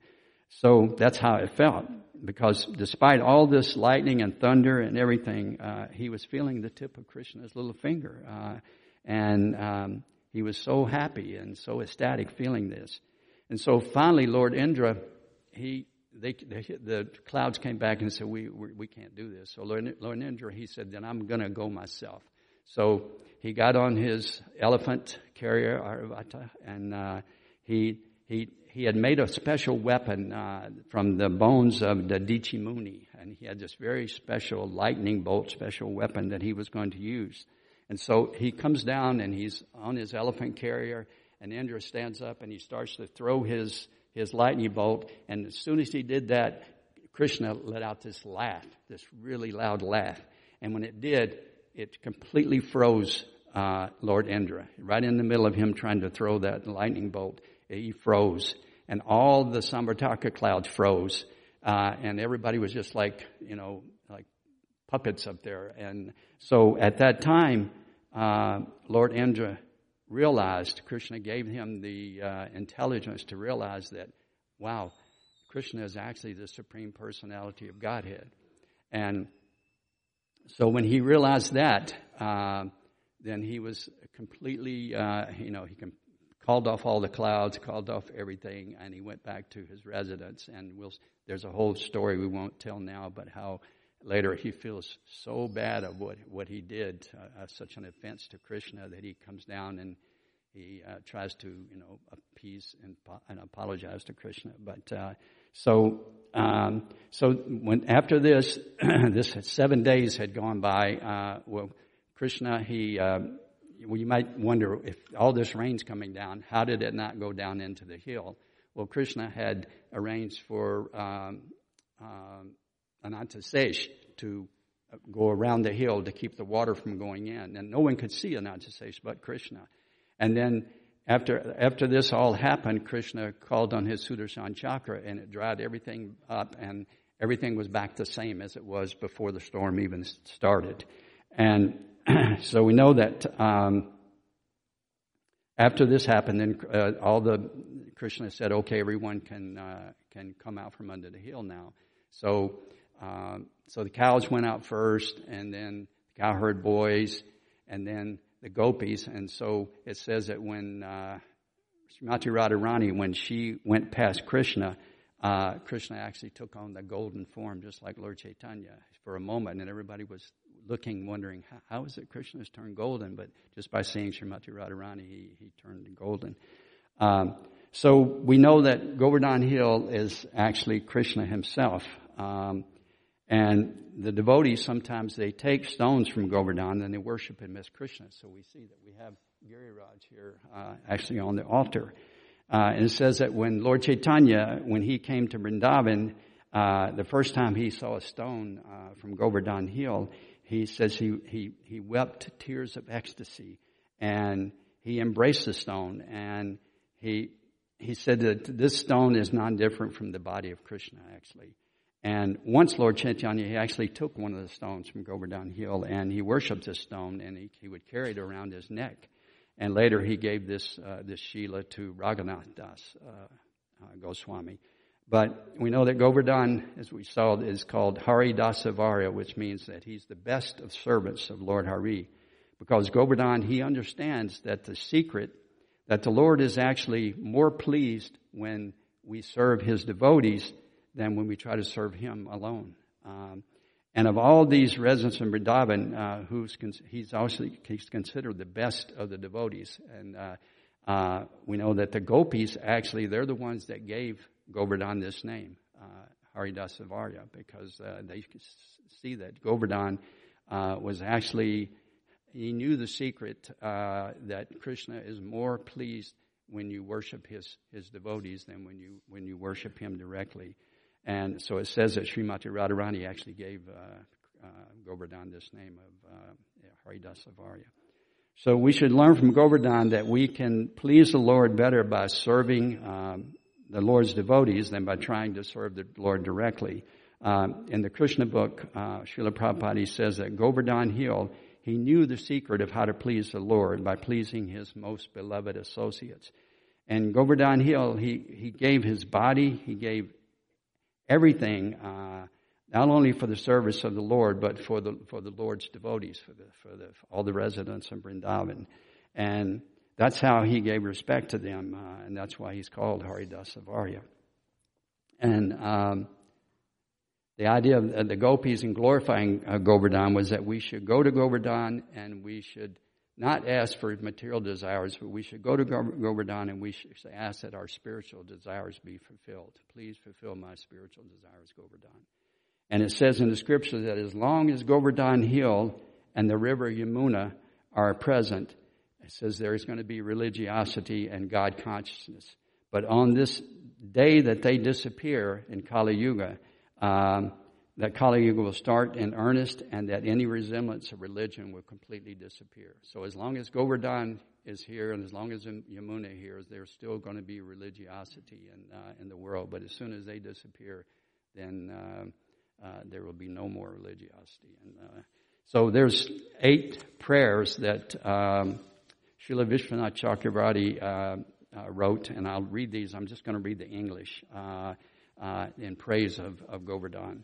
So that's how it felt. Because despite all this lightning and thunder and everything, uh, he was feeling the tip of Krishna's little finger. Uh, and um, he was so happy and so ecstatic feeling this. And so finally, Lord Indra, he they, they, the clouds came back and said, we, we, we can't do this. So Lord, Lord Indra, he said, then I'm going to go myself. So he got on his elephant carrier, Airavata, and uh, he, he, he had made a special weapon uh, from the bones of the Dichi Muni. And he had this very special lightning bolt, special weapon that he was going to use. And so he comes down and he's on his elephant carrier, and Indra stands up and he starts to throw his his lightning bolt. And as soon as he did that, Krishna let out this laugh, this really loud laugh. And when it did, it completely froze uh, Lord Indra. Right in the middle of him trying to throw that lightning bolt, he froze. And all the Samvartaka clouds froze. Uh, and everybody was just like, you know, like puppets up there. And so at that time, uh, Lord Indra realized, Krishna gave him the uh, intelligence to realize that, wow, Krishna is actually the supreme personality of Godhead. And so when he realized that, uh, then he was completely, uh, you know, he called off all the clouds, called off everything, and he went back to his residence. And we'll, there's a whole story we won't tell now, but how later he feels so bad of what, what he did, uh, uh, such an offense to Krishna that he comes down and he uh, tries to, you know, appease and, and apologize to Krishna. But uh, so, um, so when after this, this seven days had gone by. Uh, well, Krishna, he, um, well, you might wonder if all this rain's coming down, how did it not go down into the hill? Well, Krishna had arranged for um, um, Anantasesh to go around the hill to keep the water from going in. And no one could see Anantasesh but Krishna. And then after, after this all happened, Krishna called on his Sudarshan chakra and it dried everything up and everything was back the same as it was before the storm even started. And so we know that um, after this happened, then uh, all the Krishna said, "Okay, everyone can uh, can come out from under the hill now." So um, so the cows went out first, and then the cowherd boys, and then the gopis. And so it says that when uh, Srimati Radharani, when she went past Krishna, uh, Krishna actually took on the golden form, just like Lord Chaitanya, for a moment, and everybody was looking, wondering how, how is it Krishna's turned golden? But just by seeing Srimati Radharani, he, he turned golden. Um, so we know that Govardhan Hill is actually Krishna himself. Um, and the devotees sometimes they take stones from Govardhan and they worship him as Krishna. So we see that we have Giriraj here uh, actually on the altar. Uh, and it says that when Lord Chaitanya, when he came to Vrindavan, uh, the first time he saw a stone uh, from Govardhan Hill, he says he, he, he wept tears of ecstasy and he embraced the stone and he, he said that this stone is non different from the body of Krishna actually. And once Lord Chaitanya, he actually took one of the stones from Govardhan Hill and he worshipped this stone and he, he would carry it around his neck. And later he gave this, uh, this Shila to Raghunath Das uh, uh, Goswami. But we know that Govardhan, as we saw, is called Hari Dasavarya, which means that he's the best of servants of Lord Hari. Because Govardhan, he understands that the secret, that the Lord is actually more pleased when we serve his devotees than when we try to serve Him alone. Um, and of all these residents in Vrindavan, uh, who's he's also he's considered the best of the devotees. And uh, uh, we know that the gopis actually they're the ones that gave Govardhan this name, uh, Haridasavarya, because uh, they see that Govardhan uh, was actually he knew the secret uh, that Krishna is more pleased when you worship his his devotees than when you when you worship him directly. And so it says that Srimati Radharani actually gave uh, uh, Govardhan this name of uh, Haridasavarya. So we should learn from Govardhan that we can please the Lord better by serving um, the Lord's devotees than by trying to serve the Lord directly. Um, in the Krishna book, uh, Srila Prabhupada says that Govardhan Hill, he knew the secret of how to please the Lord by pleasing his most beloved associates. And Govardhan Hill, he, he gave his body, he gave everything, uh, not only for the service of the Lord, but for the for the Lord's devotees, for the for the all the residents in Vrindavan, and that's how he gave respect to them, uh, and that's why he's called Haridasavarya. And um, the idea of the gopis and glorifying uh, Govardhan was that we should go to Govardhan and we should not ask for material desires, but we should go to Govardhan and we should ask that our spiritual desires be fulfilled. Please fulfill my spiritual desires, Govardhan. And it says in the scripture that as long as Govardhan Hill and the river Yamuna are present, it says there is going to be religiosity and God consciousness. But on this day that they disappear in Kali Yuga, um, that Kali Yuga will start in earnest and that any resemblance of religion will completely disappear. So as long as Govardhan is here and as long as Yamuna here, there's still going to be religiosity in, uh, in the world. But as soon as they disappear, then uh, uh, there will be no more religiosity. And uh, so there's eight prayers that um, Srila Vishwanath Chakravarti uh, uh, wrote, and I'll read these. I'm just going to read the English in praise of, of Govardhan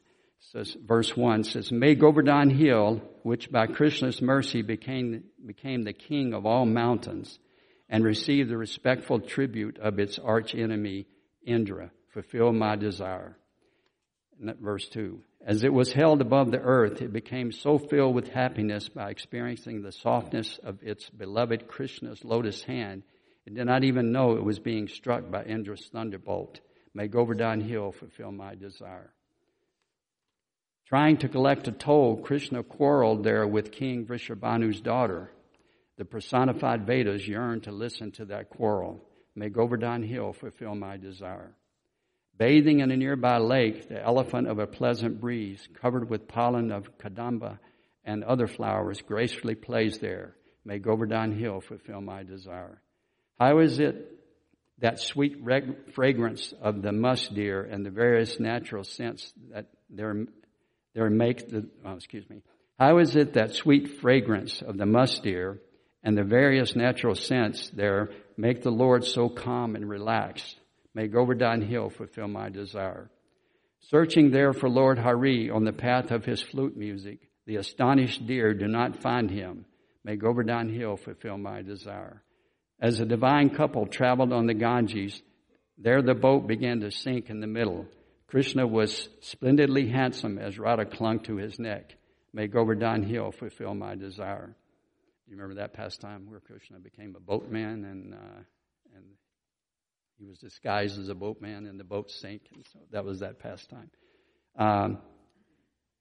says, verse 1 says, May Govardhan Hill, which by Krishna's mercy became, became the king of all mountains, and receive the respectful tribute of its arch enemy, Indra, fulfill my desire. Verse 2. As it was held above the earth, it became so filled with happiness by experiencing the softness of its beloved Krishna's lotus hand, it did not even know it was being struck by Indra's thunderbolt. May Govardhan Hill fulfill my desire. Trying to collect a toll, Krishna quarreled there with King Vrishabhanu's daughter. The personified Vedas yearned to listen to that quarrel. May Govardhan Hill fulfill my desire. Bathing in a nearby lake, the elephant of a pleasant breeze, covered with pollen of kadamba and other flowers, gracefully plays there. May Govardhan Hill fulfill my desire. How is it that sweet reg- fragrance of the musk deer and the various natural scents that there there make the, oh, excuse me. How is it that sweet fragrance of the musk deer and the various natural scents there make the Lord so calm and relaxed? May Govardhan Hill fulfill my desire. Searching there for Lord Hari on the path of his flute music, the astonished deer do not find him. May Govardhan Hill fulfill my desire. As the divine couple traveled on the Ganges, there the boat began to sink in the middle. Krishna was splendidly handsome as Radha clung to his neck. May Govardhan Hill fulfill my desire. You remember that pastime where Krishna became a boatman and uh, and he was disguised as a boatman and the boat sank? And so that was that pastime. Um,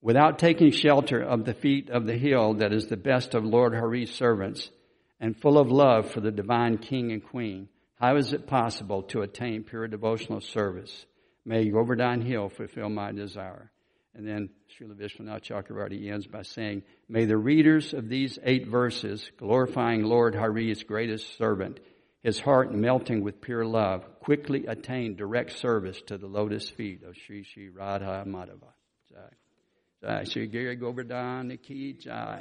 without taking shelter of the feet of the hill that is the best of Lord Hari's servants and full of love for the divine king and queen, how is it possible to attain pure devotional service? May Govardhan Hill fulfill my desire. And then Srila Vishwanath Chakravarti ends by saying, May the readers of these eight verses, glorifying Lord Hari's greatest servant, his heart melting with pure love, quickly attained direct service to the lotus feet of Sri Sri Radha Madhava. Sri Giri Govardhan Ki Jai.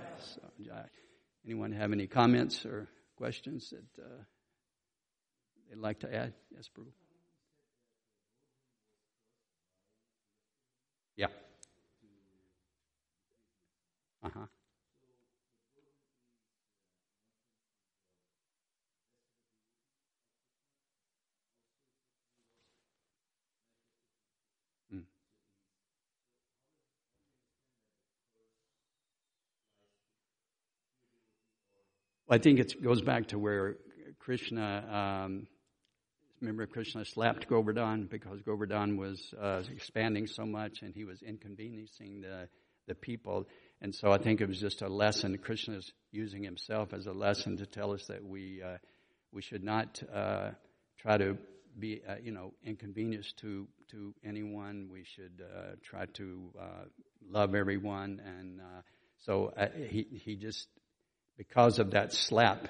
Anyone have any comments or questions that uh, they'd like to add? Yes, Prabhu. Yeah. Uh huh. Well, I think it goes back to where Krishna um, remember Krishna slapped Govardhan because Govardhan was uh, expanding so much and he was inconveniencing the, the people. And so I think it was just a lesson. Krishna's using himself as a lesson to tell us that we, uh, we should not uh, try to be, uh, you know, inconvenience to, to anyone. We should uh, try to uh, love everyone. And so he, he just, because of that slap,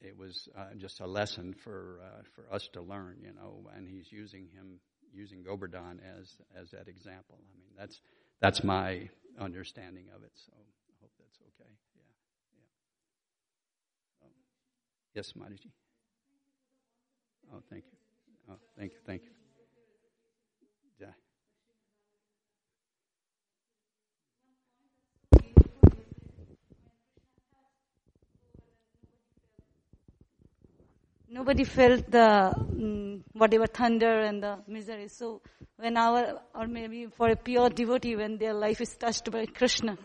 it was uh, just a lesson for uh, for us to learn, you know. And he's using him using Govardhan as as that example. I mean, that's that's my understanding of it. So I hope that's okay. Yeah, yeah. Um, yes, Mataji. Oh, thank you. Oh, thank you. Thank you. Nobody felt the um, whatever thunder and the misery. So when our, or maybe for a pure devotee, when their life is touched by Krishna,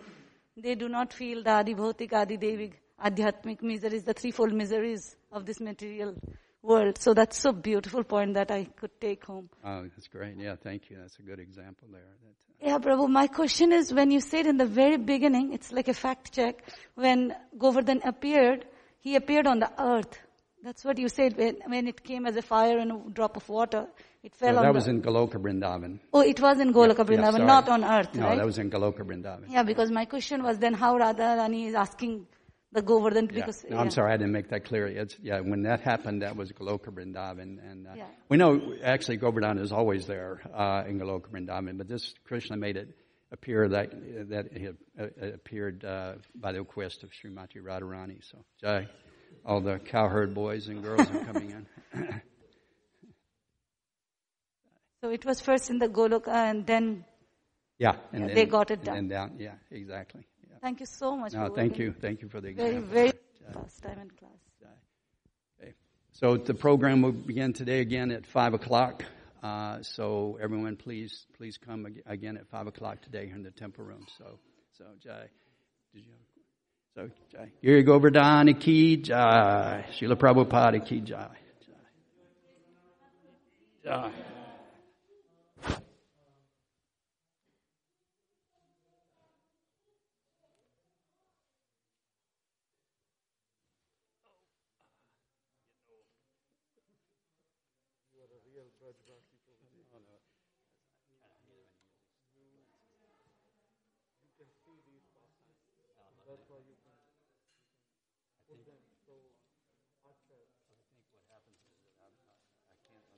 they do not feel the adi bhautik, adi devik, adhyatmic miseries, the threefold miseries of this material world. So that's a beautiful point that I could take home. Oh, that's great. Yeah, thank you. That's a good example there. That, Yeah, Prabhu, my question is when you said in the very beginning, it's like a fact check, when Govardhan appeared, he appeared on the earth. That's what you said when, when it came as a fire and a drop of water. It fell No, on that the, was in Goloka Vrindavan. Oh, it was in Goloka Yeah, Vrindavan, not on earth, No, right? that was in Goloka Vrindavan. Yeah, because my question was then how Radharani is asking the Govardhan Yeah. because No, I'm sorry, I didn't make that clear. It's, yeah, when that happened, that was Goloka Vrindavan. And uh, Yeah. we know, actually, Govardhan is always there uh, in Goloka Vrindavan, but this Krishna made it appear that, that it uh, appeared uh, by the request of Srimati Radharani. So, Jai, all the cowherd boys and girls are coming in. So it was first in the Goloka and then Yeah, and Yeah, then, they got it done. then down. Yeah, exactly. Yeah. thank you so much. No, thank you, thank you for the Very, example. very last time in class. Okay. So the program will begin today again at five o'clock. Uh, so everyone, please, please come again at five o'clock today in the temple room. So, so Jai, did you? So Giri Govardhan ki Jai, Srila Prabhupada ki. Jai. Jai.